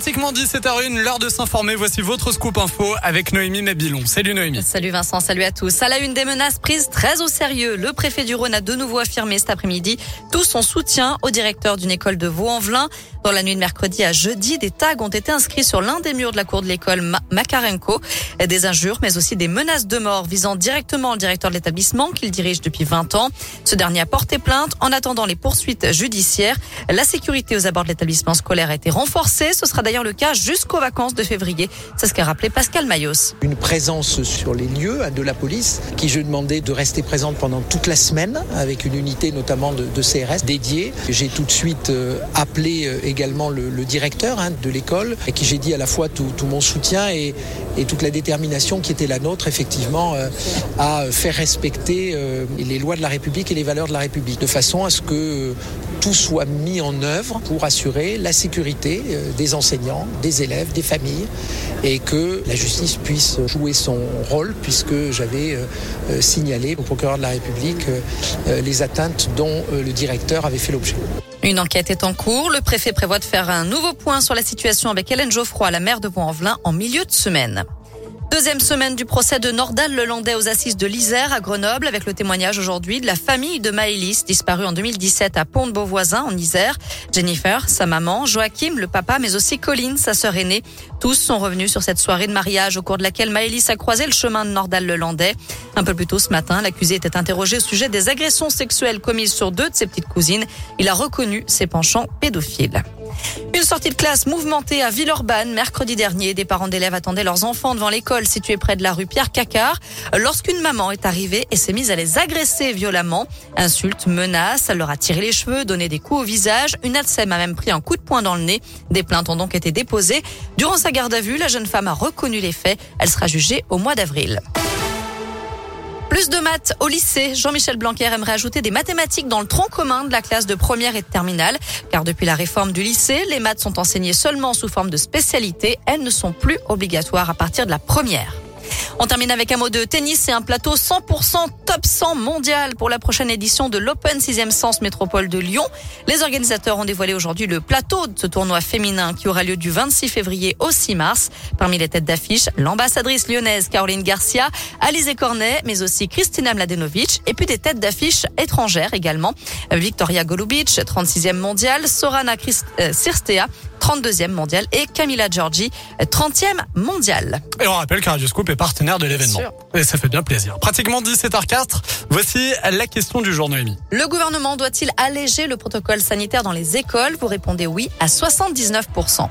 pratiquement 17h01, l'heure de s'informer. Voici votre scoop info avec Noémie Mabilon. Salut Noémie. Salut Vincent, salut à tous. À la une des menaces prises très au sérieux, le préfet du Rhône a de nouveau affirmé cet après-midi tout son soutien au directeur d'une école de Vaux-en-Velin. Dans la nuit de mercredi à jeudi, des tags ont été inscrits sur l'un des murs de la cour de l'école Makarenko. Des injures, mais aussi des menaces de mort visant directement le directeur de l'établissement qu'il dirige depuis 20 ans. Ce dernier a porté plainte en attendant les poursuites judiciaires. La sécurité aux abords de l'établissement scolaire a été renforcée. Ce sera d'ailleurs le cas jusqu'aux vacances de février. C'est ce qu'a rappelé Pascal Mayos. Une présence sur les lieux de la police qui je demandais de rester présente pendant toute la semaine avec une unité notamment de, CRS dédiée. J'ai tout de suite euh, appelé euh, également le, directeur hein, de l'école et qui j'ai dit à la fois tout, mon soutien et, toute la détermination qui était la nôtre effectivement euh, à faire respecter les lois de la République et les valeurs de la République de façon à ce que tout soit mis en œuvre pour assurer la sécurité euh, des enseignants, des élèves, des familles et que la justice puisse jouer son rôle puisque j'avais euh, signalé au procureur de la République euh, les atteintes dont le directeur avait fait l'objet. Une enquête est en cours. Le préfet prévoit de faire un nouveau point sur la situation avec Hélène Geoffroy, la maire de Vaux-en-Velin, en milieu de semaine. Deuxième semaine du procès de Nordal Lelandais aux assises de l'Isère à Grenoble avec le témoignage aujourd'hui de la famille de Maëlys disparue en 2017 à Pont de Beauvoisin en Isère. Jennifer, sa maman, Joachim, le papa, mais aussi Colline, sa sœur aînée. Tous sont revenus sur cette soirée de mariage au cours de laquelle Maëlys a croisé le chemin de Nordal Lelandais. Un peu plus tôt ce matin, l'accusé était interrogé au sujet des agressions sexuelles commises sur deux de ses petites cousines. Il a reconnu ses penchants pédophiles. Une sortie de classe mouvementée à Villeurbanne mercredi dernier. Des parents d'élèves attendaient leurs enfants devant l'école située près de la rue Pierre Cacard lorsqu'une maman est arrivée et s'est mise à les agresser violemment. Insultes, menaces, elle leur a tiré les cheveux, donné des coups au visage. Une ATSEM a même pris un coup de poing dans le nez. Des plaintes ont donc été déposées. Durant sa garde à vue, la jeune femme a reconnu les faits. Elle sera jugée au mois d'avril. Plus de maths au lycée. Jean-Michel Blanquer aimerait ajouter des mathématiques dans le tronc commun de la classe de première et de terminale. Car depuis la réforme du lycée, les maths sont enseignées seulement sous forme de spécialité. Elles ne sont plus obligatoires à partir de la première. On termine avec un mot de tennis et un plateau 100% top 100 mondial pour la prochaine édition de l'Open 6e Sens Métropole de Lyon. Les organisateurs ont dévoilé aujourd'hui le plateau de ce tournoi féminin qui aura lieu du 26 février au 6 mars. Parmi les têtes d'affiche, l'ambassadrice lyonnaise Caroline Garcia, Alizé Cornet, mais aussi Kristina Mladenovic et puis des têtes d'affiche étrangères également. Victoria Golubic, 36e mondial, Sorana Christ euh, Sirstea, 32e mondial et Camila Giorgi, 30e mondial. Et on rappelle que Radio Scoop est partenaire de l'événement. Et ça fait bien plaisir. Pratiquement 17h04, voici la question du jour Noémie. Le gouvernement doit-il alléger le protocole sanitaire dans les écoles? Vous répondez oui à 79%.